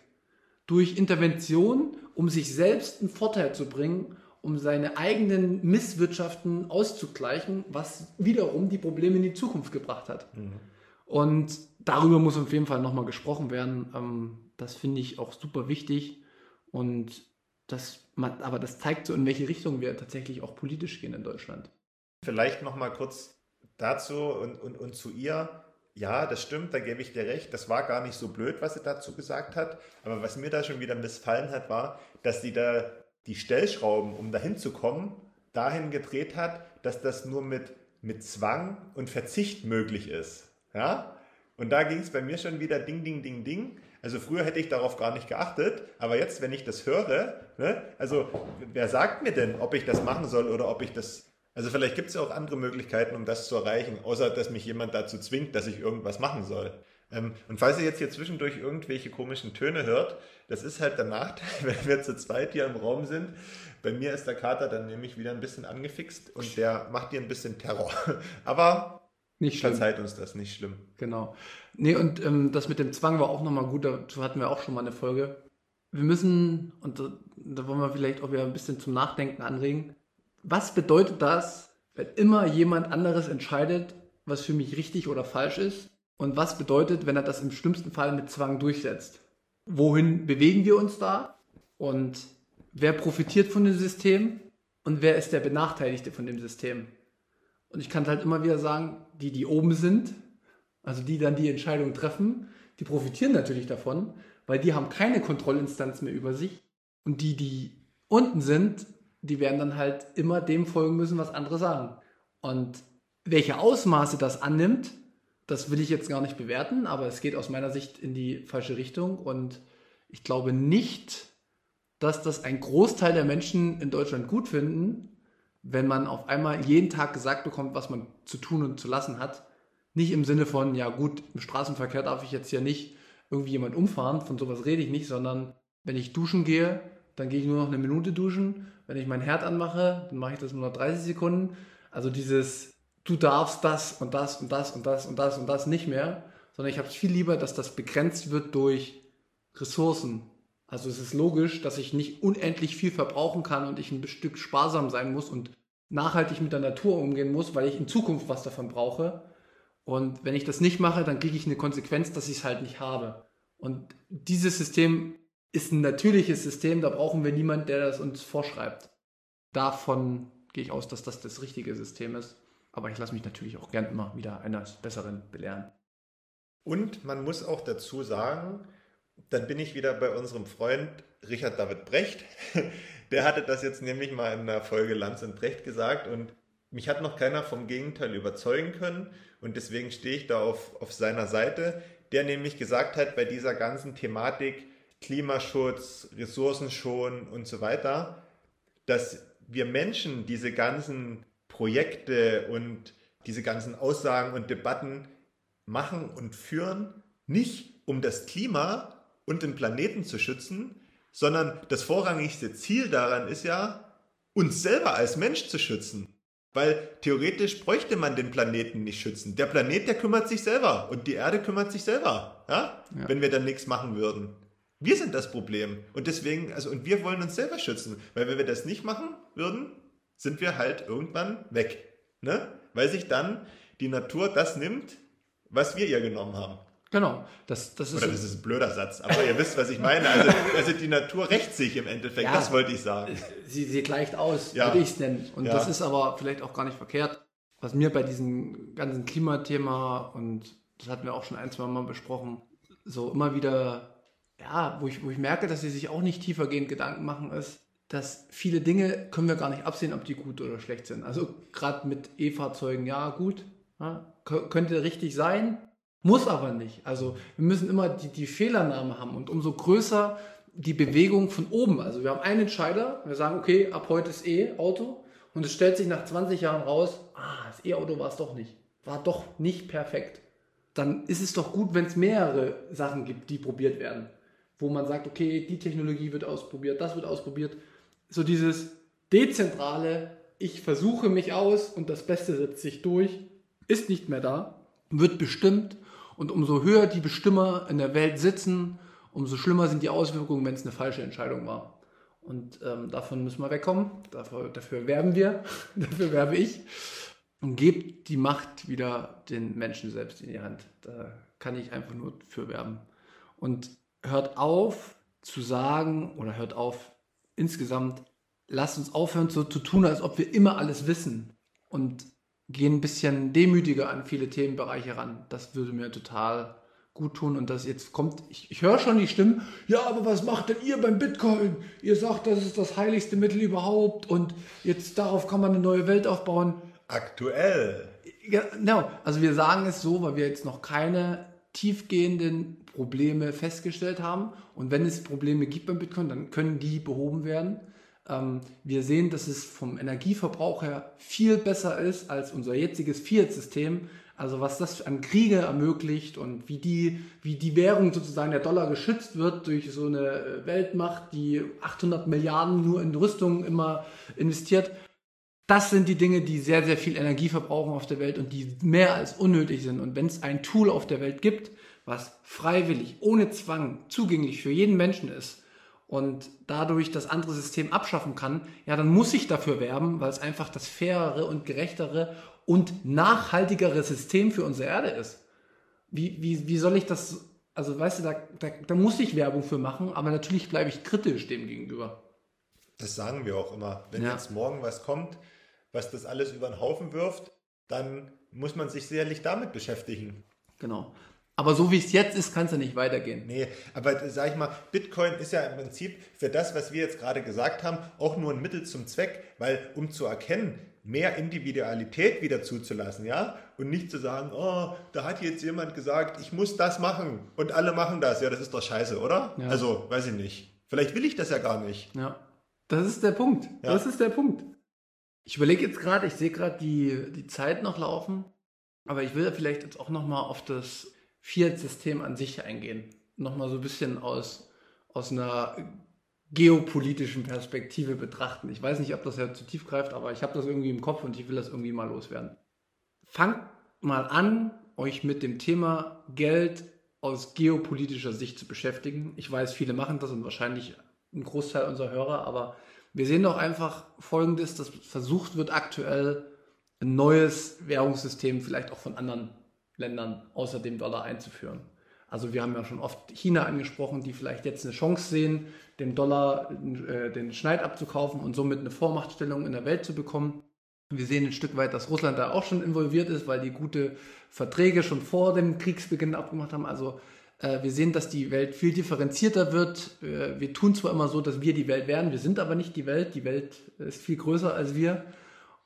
Durch Intervention, um sich selbst einen Vorteil zu bringen, um seine eigenen Misswirtschaften auszugleichen, was wiederum die Probleme in die Zukunft gebracht hat. Mhm. Und darüber muss auf jeden Fall nochmal gesprochen werden. Ähm, das finde ich auch super wichtig. Und das, aber das zeigt so, in welche Richtung wir tatsächlich auch politisch gehen in Deutschland. Vielleicht nochmal kurz dazu und, und, und zu ihr. Ja, das stimmt, da gebe ich dir recht. Das war gar nicht so blöd, was sie dazu gesagt hat. Aber was mir da schon wieder missfallen hat, war, dass sie da die Stellschrauben, um dahin zu kommen, dahin gedreht hat, dass das nur mit, mit Zwang und Verzicht möglich ist. Ja? Und da ging es bei mir schon wieder Ding, Ding, Ding, Ding. Also früher hätte ich darauf gar nicht geachtet, aber jetzt, wenn ich das höre, ne, also wer sagt mir denn, ob ich das machen soll oder ob ich das also vielleicht gibt es ja auch andere Möglichkeiten, um das zu erreichen, außer dass mich jemand dazu zwingt, dass ich irgendwas machen soll. Ähm, und falls ihr jetzt hier zwischendurch irgendwelche komischen Töne hört, das ist halt der Nachteil, *laughs* wenn wir zu zweit hier im Raum sind. Bei mir ist der Kater dann nämlich wieder ein bisschen angefixt und der macht dir ein bisschen Terror. *laughs* Aber nicht schlimm. verzeiht uns das, nicht schlimm. Genau. Nee, und ähm, das mit dem Zwang war auch nochmal gut, dazu hatten wir auch schon mal eine Folge. Wir müssen, und da, da wollen wir vielleicht auch wieder ein bisschen zum Nachdenken anregen, was bedeutet das, wenn immer jemand anderes entscheidet, was für mich richtig oder falsch ist? Und was bedeutet, wenn er das im schlimmsten Fall mit Zwang durchsetzt? Wohin bewegen wir uns da? Und wer profitiert von dem System? Und wer ist der Benachteiligte von dem System? Und ich kann halt immer wieder sagen, die, die oben sind, also die dann die Entscheidung treffen, die profitieren natürlich davon, weil die haben keine Kontrollinstanz mehr über sich. Und die, die unten sind, die werden dann halt immer dem folgen müssen, was andere sagen. Und welche Ausmaße das annimmt, das will ich jetzt gar nicht bewerten, aber es geht aus meiner Sicht in die falsche Richtung. Und ich glaube nicht, dass das ein Großteil der Menschen in Deutschland gut finden, wenn man auf einmal jeden Tag gesagt bekommt, was man zu tun und zu lassen hat. Nicht im Sinne von, ja gut, im Straßenverkehr darf ich jetzt hier nicht irgendwie jemand umfahren, von sowas rede ich nicht, sondern wenn ich duschen gehe, dann gehe ich nur noch eine Minute duschen. Wenn ich mein Herd anmache, dann mache ich das nur noch 30 Sekunden. Also dieses, du darfst das und das und das und das und das und das nicht mehr, sondern ich habe es viel lieber, dass das begrenzt wird durch Ressourcen. Also es ist logisch, dass ich nicht unendlich viel verbrauchen kann und ich ein Stück sparsam sein muss und nachhaltig mit der Natur umgehen muss, weil ich in Zukunft was davon brauche. Und wenn ich das nicht mache, dann kriege ich eine Konsequenz, dass ich es halt nicht habe. Und dieses System ist ein natürliches System, da brauchen wir niemanden, der das uns vorschreibt. Davon gehe ich aus, dass das das richtige System ist. Aber ich lasse mich natürlich auch gern immer wieder eines Besseren belehren. Und man muss auch dazu sagen, dann bin ich wieder bei unserem Freund Richard David Brecht. *laughs* Der hatte das jetzt nämlich mal in der Folge Lanz und Brecht gesagt und mich hat noch keiner vom Gegenteil überzeugen können und deswegen stehe ich da auf, auf seiner Seite, der nämlich gesagt hat, bei dieser ganzen Thematik, Klimaschutz, Ressourcenschon und so weiter, dass wir Menschen diese ganzen Projekte und diese ganzen Aussagen und Debatten machen und führen, nicht um das Klima und den Planeten zu schützen, sondern das vorrangigste Ziel daran ist ja, uns selber als Mensch zu schützen. Weil theoretisch bräuchte man den Planeten nicht schützen. Der Planet, der kümmert sich selber und die Erde kümmert sich selber, ja? ja. wenn wir dann nichts machen würden. Wir sind das Problem. Und deswegen, also, und wir wollen uns selber schützen. Weil wenn wir das nicht machen würden, sind wir halt irgendwann weg. Ne? Weil sich dann die Natur das nimmt, was wir ihr genommen haben. Genau. Das, das ist Oder das ist ein blöder Satz, aber ihr wisst, was ich meine. Also, also die Natur rächt sich im Endeffekt, ja, das wollte ich sagen. Sie, sie gleicht aus, ja. würde ich es nennen. Und ja. das ist aber vielleicht auch gar nicht verkehrt. Was mir bei diesem ganzen Klimathema, und das hatten wir auch schon ein, zwei Mal besprochen, so immer wieder ja, wo ich, wo ich merke, dass sie sich auch nicht tiefergehend Gedanken machen, ist, dass viele Dinge können wir gar nicht absehen, ob die gut oder schlecht sind. Also gerade mit E-Fahrzeugen, ja gut, ja, könnte richtig sein, muss aber nicht. Also wir müssen immer die, die Fehlernahme haben und umso größer die Bewegung von oben. Also wir haben einen Entscheider, wir sagen, okay, ab heute ist E-Auto und es stellt sich nach 20 Jahren raus, ah, das E-Auto war es doch nicht. War doch nicht perfekt. Dann ist es doch gut, wenn es mehrere Sachen gibt, die probiert werden wo man sagt, okay, die Technologie wird ausprobiert, das wird ausprobiert. So dieses dezentrale, ich versuche mich aus und das Beste setzt sich durch, ist nicht mehr da, wird bestimmt und umso höher die Bestimmer in der Welt sitzen, umso schlimmer sind die Auswirkungen, wenn es eine falsche Entscheidung war. Und ähm, davon müssen wir wegkommen. Dafür, dafür werben wir, *laughs* dafür werbe ich. Und gebt die Macht wieder den Menschen selbst in die Hand. Da kann ich einfach nur für werben. Und hört auf zu sagen oder hört auf insgesamt, lasst uns aufhören so zu tun, als ob wir immer alles wissen. Und gehen ein bisschen demütiger an viele Themenbereiche ran. Das würde mir total gut tun und das jetzt kommt, ich, ich höre schon die Stimmen, ja, aber was macht denn ihr beim Bitcoin? Ihr sagt, das ist das heiligste Mittel überhaupt und jetzt darauf kann man eine neue Welt aufbauen. Aktuell. Genau, also wir sagen es so, weil wir jetzt noch keine tiefgehenden Probleme festgestellt haben und wenn es Probleme gibt beim Bitcoin, dann können die behoben werden. Ähm, wir sehen, dass es vom Energieverbrauch her viel besser ist als unser jetziges Fiat-System. Also was das an Kriege ermöglicht und wie die, wie die Währung sozusagen der Dollar geschützt wird durch so eine äh, Weltmacht, die 800 Milliarden nur in Rüstung immer investiert. Das sind die Dinge, die sehr, sehr viel Energie verbrauchen auf der Welt und die mehr als unnötig sind. Und wenn es ein Tool auf der Welt gibt, was freiwillig, ohne Zwang, zugänglich für jeden Menschen ist, und dadurch das andere System abschaffen kann, ja, dann muss ich dafür werben, weil es einfach das fairere und gerechtere und nachhaltigere System für unsere Erde ist. Wie, wie, wie soll ich das, also weißt du, da, da, da muss ich Werbung für machen, aber natürlich bleibe ich kritisch dem gegenüber. Das sagen wir auch immer. Wenn ja. jetzt morgen was kommt, was das alles über den Haufen wirft, dann muss man sich sicherlich damit beschäftigen. Genau. Aber so wie es jetzt ist, kann es ja nicht weitergehen. Nee, aber sag ich mal, Bitcoin ist ja im Prinzip für das, was wir jetzt gerade gesagt haben, auch nur ein Mittel zum Zweck, weil um zu erkennen, mehr Individualität wieder zuzulassen, ja? Und nicht zu sagen, oh, da hat jetzt jemand gesagt, ich muss das machen und alle machen das. Ja, das ist doch scheiße, oder? Ja. Also, weiß ich nicht. Vielleicht will ich das ja gar nicht. Ja. Das ist der Punkt. Ja. Das ist der Punkt. Ich überlege jetzt gerade, ich sehe gerade die, die Zeit noch laufen, aber ich will vielleicht jetzt auch nochmal auf das Fiat-System an sich eingehen. Nochmal so ein bisschen aus, aus einer geopolitischen Perspektive betrachten. Ich weiß nicht, ob das ja zu tief greift, aber ich habe das irgendwie im Kopf und ich will das irgendwie mal loswerden. Fangt mal an, euch mit dem Thema Geld aus geopolitischer Sicht zu beschäftigen. Ich weiß, viele machen das und wahrscheinlich ein Großteil unserer Hörer, aber wir sehen doch einfach Folgendes, dass versucht wird aktuell ein neues Währungssystem vielleicht auch von anderen Ländern außer dem Dollar einzuführen. Also wir haben ja schon oft China angesprochen, die vielleicht jetzt eine Chance sehen, dem Dollar äh, den Schneid abzukaufen und somit eine Vormachtstellung in der Welt zu bekommen. Wir sehen ein Stück weit, dass Russland da auch schon involviert ist, weil die gute Verträge schon vor dem Kriegsbeginn abgemacht haben. Also äh, wir sehen, dass die Welt viel differenzierter wird. Äh, wir tun zwar immer so, dass wir die Welt werden, wir sind aber nicht die Welt. Die Welt ist viel größer als wir.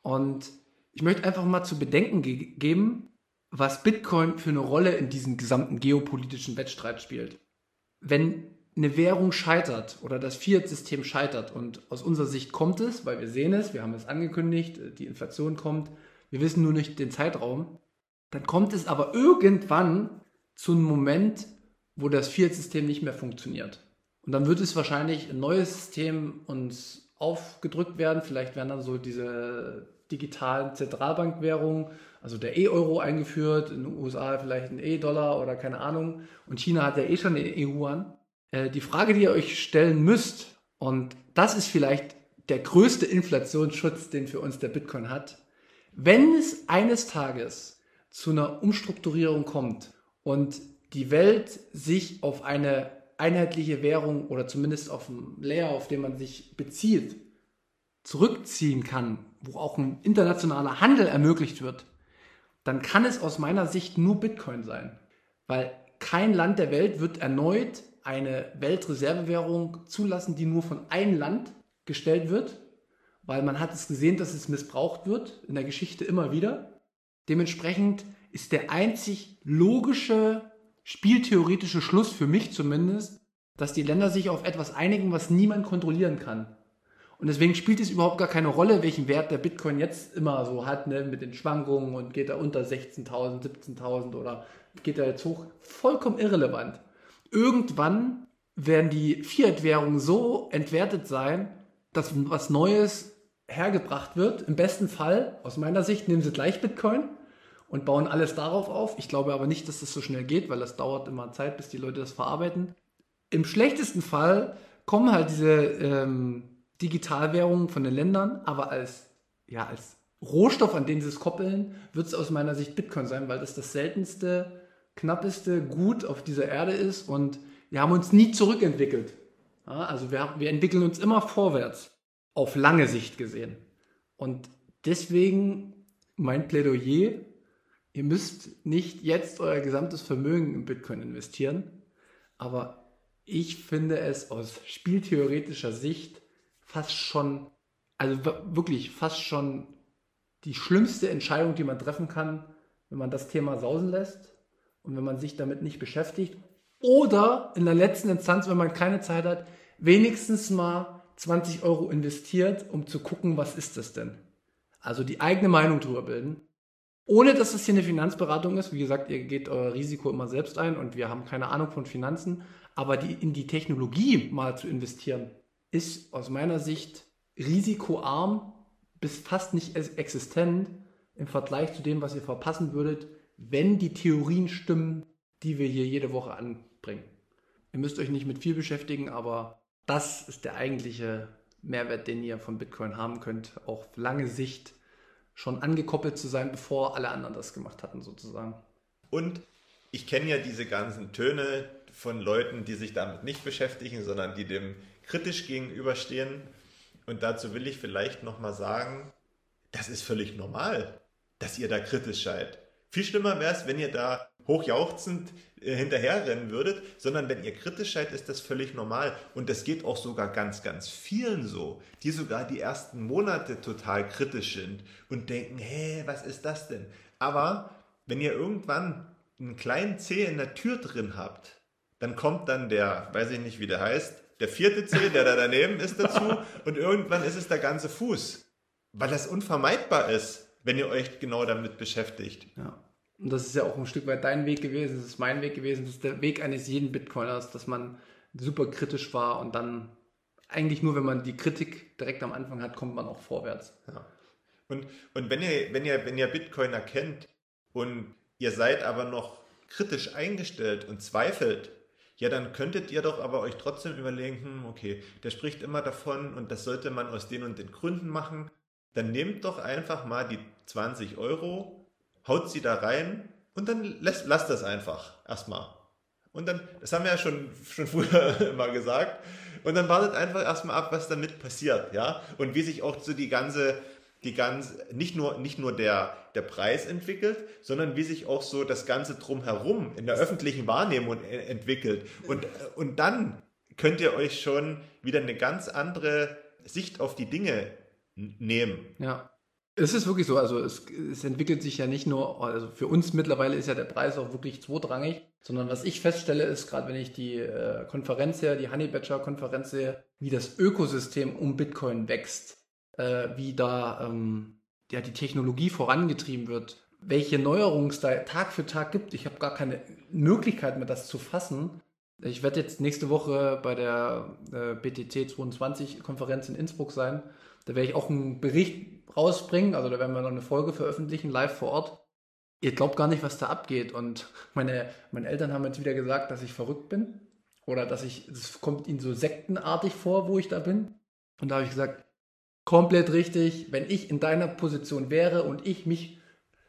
Und ich möchte einfach mal zu bedenken ge geben, was Bitcoin für eine Rolle in diesem gesamten geopolitischen Wettstreit spielt. Wenn eine Währung scheitert oder das Fiat-System scheitert und aus unserer Sicht kommt es, weil wir sehen es, wir haben es angekündigt, die Inflation kommt, wir wissen nur nicht den Zeitraum, dann kommt es aber irgendwann zu einem Moment, wo das Fiat-System nicht mehr funktioniert. Und dann wird es wahrscheinlich ein neues System uns aufgedrückt werden. Vielleicht werden dann so diese digitalen Zentralbankwährungen also der E-Euro eingeführt, in den USA vielleicht ein E-Dollar oder keine Ahnung. Und China hat ja eh schon den EU-Yuan. Äh, die Frage, die ihr euch stellen müsst, und das ist vielleicht der größte Inflationsschutz, den für uns der Bitcoin hat, wenn es eines Tages zu einer Umstrukturierung kommt und die Welt sich auf eine einheitliche Währung oder zumindest auf ein Layer, auf dem man sich bezieht, zurückziehen kann, wo auch ein internationaler Handel ermöglicht wird, dann kann es aus meiner Sicht nur Bitcoin sein. Weil kein Land der Welt wird erneut eine Weltreservewährung zulassen, die nur von einem Land gestellt wird, weil man hat es gesehen, dass es missbraucht wird, in der Geschichte immer wieder. Dementsprechend ist der einzig logische, spieltheoretische Schluss für mich zumindest, dass die Länder sich auf etwas einigen, was niemand kontrollieren kann. Und deswegen spielt es überhaupt gar keine Rolle, welchen Wert der Bitcoin jetzt immer so hat, ne, mit den Schwankungen und geht er unter 16.000, 17.000 oder geht er jetzt hoch. Vollkommen irrelevant. Irgendwann werden die Fiat-Währungen so entwertet sein, dass was Neues hergebracht wird. Im besten Fall, aus meiner Sicht, nehmen sie gleich Bitcoin und bauen alles darauf auf. Ich glaube aber nicht, dass das so schnell geht, weil das dauert immer Zeit, bis die Leute das verarbeiten. Im schlechtesten Fall kommen halt diese ähm, Digitalwährungen von den Ländern, aber als, ja, als Rohstoff, an den sie es koppeln, wird es aus meiner Sicht Bitcoin sein, weil das das seltenste, knappeste Gut auf dieser Erde ist und wir haben uns nie zurückentwickelt. Ja, also wir, wir entwickeln uns immer vorwärts, auf lange Sicht gesehen. Und deswegen mein Plädoyer, ihr müsst nicht jetzt euer gesamtes Vermögen in Bitcoin investieren, aber ich finde es aus spieltheoretischer Sicht fast schon, also wirklich fast schon die schlimmste Entscheidung, die man treffen kann, wenn man das Thema sausen lässt und wenn man sich damit nicht beschäftigt. Oder in der letzten Instanz, wenn man keine Zeit hat, wenigstens mal 20 Euro investiert, um zu gucken, was ist das denn? Also die eigene Meinung drüber bilden. Ohne dass es hier eine Finanzberatung ist. Wie gesagt, ihr geht euer Risiko immer selbst ein und wir haben keine Ahnung von Finanzen. Aber die, in die Technologie mal zu investieren, ist aus meiner Sicht risikoarm bis fast nicht existent im Vergleich zu dem, was ihr verpassen würdet, wenn die Theorien stimmen, die wir hier jede Woche anbringen. Ihr müsst euch nicht mit viel beschäftigen, aber das ist der eigentliche Mehrwert, den ihr von Bitcoin haben könnt, auch auf lange Sicht schon angekoppelt zu sein, bevor alle anderen das gemacht hatten, sozusagen. Und ich kenne ja diese ganzen Töne von Leuten, die sich damit nicht beschäftigen, sondern die dem kritisch gegenüberstehen. Und dazu will ich vielleicht nochmal sagen, das ist völlig normal, dass ihr da kritisch seid. Viel schlimmer wäre es, wenn ihr da hochjauchzend äh, hinterherrennen würdet, sondern wenn ihr kritisch seid, ist das völlig normal. Und das geht auch sogar ganz, ganz vielen so, die sogar die ersten Monate total kritisch sind und denken, hä, was ist das denn? Aber wenn ihr irgendwann einen kleinen Zeh in der Tür drin habt, dann kommt dann der, weiß ich nicht, wie der heißt, der vierte Zeh, der da daneben ist dazu und irgendwann ist es der ganze Fuß, weil das unvermeidbar ist, wenn ihr euch genau damit beschäftigt. Ja. Und das ist ja auch ein Stück weit dein Weg gewesen, das ist mein Weg gewesen, das ist der Weg eines jeden Bitcoiners, dass man super kritisch war und dann eigentlich nur, wenn man die Kritik direkt am Anfang hat, kommt man auch vorwärts. Ja. Und, und wenn, ihr, wenn, ihr, wenn ihr Bitcoiner kennt und ihr seid aber noch kritisch eingestellt und zweifelt, ja, dann könntet ihr doch aber euch trotzdem überlegen, hm, okay, der spricht immer davon und das sollte man aus den und den Gründen machen. Dann nehmt doch einfach mal die 20 Euro, haut sie da rein und dann lasst, lasst das einfach erstmal. Und dann, das haben wir ja schon, schon *laughs* früher immer gesagt, und dann wartet einfach erstmal ab, was damit passiert, ja, und wie sich auch so die ganze, die ganz, nicht nur, nicht nur der, der Preis entwickelt, sondern wie sich auch so das Ganze drumherum in der öffentlichen Wahrnehmung entwickelt. Und, und dann könnt ihr euch schon wieder eine ganz andere Sicht auf die Dinge nehmen. Ja. Es ist wirklich so, also es, es, entwickelt sich ja nicht nur, also für uns mittlerweile ist ja der Preis auch wirklich zweitrangig, sondern was ich feststelle ist, gerade wenn ich die äh, Konferenz sehe, die Honey Badger Konferenz sehe, wie das Ökosystem um Bitcoin wächst äh, wie da ähm, ja, die Technologie vorangetrieben wird, welche Neuerungen es da Tag für Tag gibt. Ich habe gar keine Möglichkeit mehr, das zu fassen. Ich werde jetzt nächste Woche bei der äh, BTT 22 Konferenz in Innsbruck sein. Da werde ich auch einen Bericht rausbringen. Also da werden wir noch eine Folge veröffentlichen, live vor Ort. Ihr glaubt gar nicht, was da abgeht. Und meine, meine Eltern haben jetzt wieder gesagt, dass ich verrückt bin. Oder dass ich, es kommt ihnen so sektenartig vor, wo ich da bin. Und da habe ich gesagt, komplett richtig. Wenn ich in deiner Position wäre und ich mich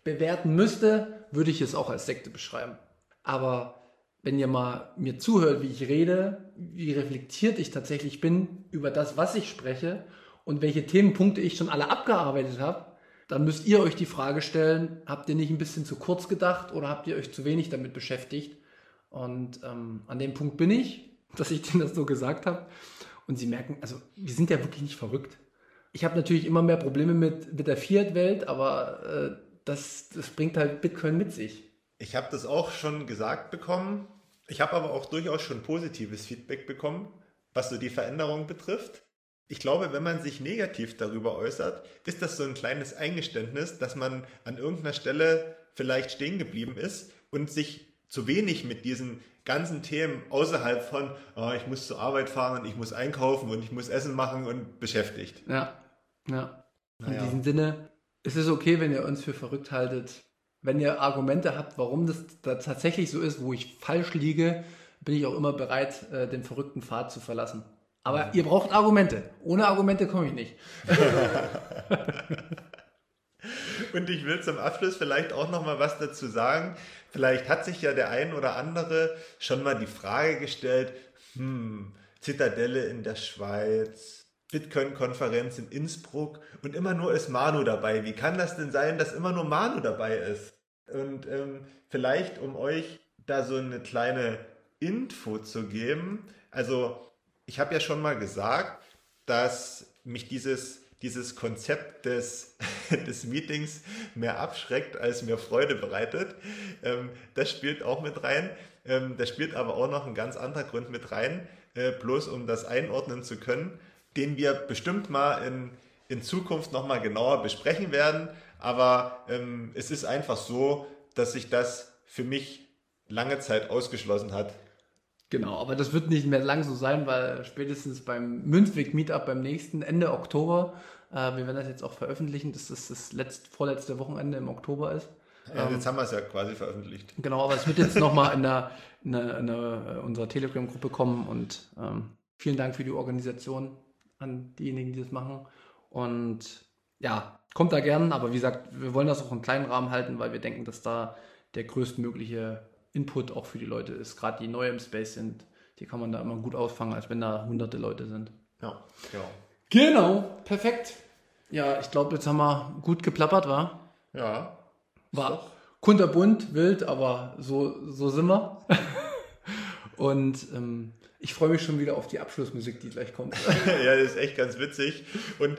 bewerten müsste, würde ich es auch als Sekte beschreiben. Aber wenn ihr mal mir zuhört, wie ich rede, wie reflektiert ich tatsächlich bin über das, was ich spreche und welche Themenpunkte ich schon alle abgearbeitet habe, dann müsst ihr euch die Frage stellen, habt ihr nicht ein bisschen zu kurz gedacht oder habt ihr euch zu wenig damit beschäftigt? Und ähm, an dem Punkt bin ich, *laughs* dass ich denen das so gesagt habe. Und sie merken, also wir sind ja wirklich nicht verrückt ich habe natürlich immer mehr Probleme mit, mit der Fiat-Welt, aber äh, das, das bringt halt Bitcoin mit sich. Ich habe das auch schon gesagt bekommen. Ich habe aber auch durchaus schon positives Feedback bekommen, was so die Veränderung betrifft. Ich glaube, wenn man sich negativ darüber äußert, ist das so ein kleines Eingeständnis, dass man an irgendeiner Stelle vielleicht stehen geblieben ist und sich zu wenig mit diesen ganzen Themen außerhalb von, oh, ich muss zur Arbeit fahren und ich muss einkaufen und ich muss Essen machen und beschäftigt. Ja. Ja. In diesem Sinne, es ist okay, wenn ihr uns für verrückt haltet. Wenn ihr Argumente habt, warum das da tatsächlich so ist, wo ich falsch liege, bin ich auch immer bereit, äh, den verrückten Pfad zu verlassen. Aber ihr braucht Argumente. Ohne Argumente komme ich nicht. *laughs* Und ich will zum Abschluss vielleicht auch noch mal was dazu sagen. Vielleicht hat sich ja der ein oder andere schon mal die Frage gestellt, hm, Zitadelle in der Schweiz, Bitcoin-Konferenz in Innsbruck und immer nur ist Manu dabei. Wie kann das denn sein, dass immer nur Manu dabei ist? Und ähm, vielleicht, um euch da so eine kleine Info zu geben. Also, ich habe ja schon mal gesagt, dass mich dieses, dieses Konzept des, *laughs* des Meetings mehr abschreckt, als mir Freude bereitet. Ähm, das spielt auch mit rein. Ähm, da spielt aber auch noch ein ganz anderer Grund mit rein, äh, bloß um das einordnen zu können, den wir bestimmt mal in, in Zukunft nochmal genauer besprechen werden. Aber ähm, es ist einfach so, dass sich das für mich lange Zeit ausgeschlossen hat. Genau, aber das wird nicht mehr lang so sein, weil spätestens beim Münzweg Meetup beim nächsten Ende Oktober, äh, wir werden das jetzt auch veröffentlichen, dass das das letzt, vorletzte Wochenende im Oktober ist. Ja, jetzt haben wir es ja quasi veröffentlicht. Genau, aber es wird jetzt *laughs* nochmal in, der, in, der, in der, unserer Telegram-Gruppe kommen und ähm, vielen Dank für die Organisation an diejenigen, die das machen. Und ja, kommt da gern, aber wie gesagt, wir wollen das auch im kleinen Rahmen halten, weil wir denken, dass da der größtmögliche Input auch für die Leute ist. Gerade die neu im Space sind, die kann man da immer gut auffangen, als wenn da hunderte Leute sind. Ja, genau. Genau, perfekt. Ja, ich glaube, jetzt haben wir gut geplappert, war? Ja. War kunterbunt, wild, aber so, so sind wir. *laughs* Und ähm, ich freue mich schon wieder auf die Abschlussmusik, die gleich kommt. *laughs* ja, das ist echt ganz witzig. Und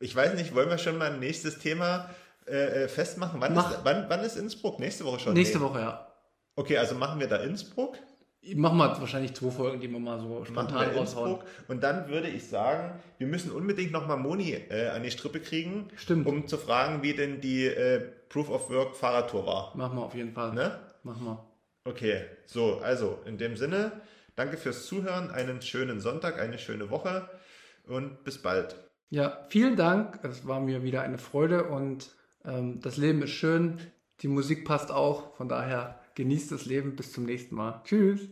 ich weiß nicht, wollen wir schon mal ein nächstes Thema äh, festmachen? Wann ist, wann, wann ist Innsbruck? Nächste Woche schon? Nächste nee. Woche, ja. Okay, also machen wir da Innsbruck? Machen wir wahrscheinlich zwei Folgen, die wir mal so spontan raushauen. Und dann würde ich sagen, wir müssen unbedingt nochmal Moni äh, an die Strippe kriegen, Stimmt. um zu fragen, wie denn die äh, Proof of Work Fahrradtour war. Machen wir auf jeden Fall. Ne? Machen wir. Okay, so, also in dem Sinne, danke fürs Zuhören, einen schönen Sonntag, eine schöne Woche und bis bald. Ja, vielen Dank. Es war mir wieder eine Freude und ähm, das Leben ist schön. Die Musik passt auch. Von daher genießt das Leben. Bis zum nächsten Mal. Tschüss.